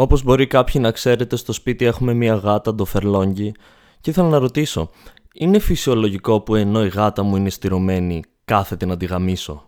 Όπως μπορεί κάποιοι να ξέρετε, στο σπίτι έχουμε μια γάτα, το Φερλόγγι, και ήθελα να ρωτήσω, είναι φυσιολογικό που ενώ η γάτα μου είναι στηρωμένη, κάθεται να τη γαμίσω;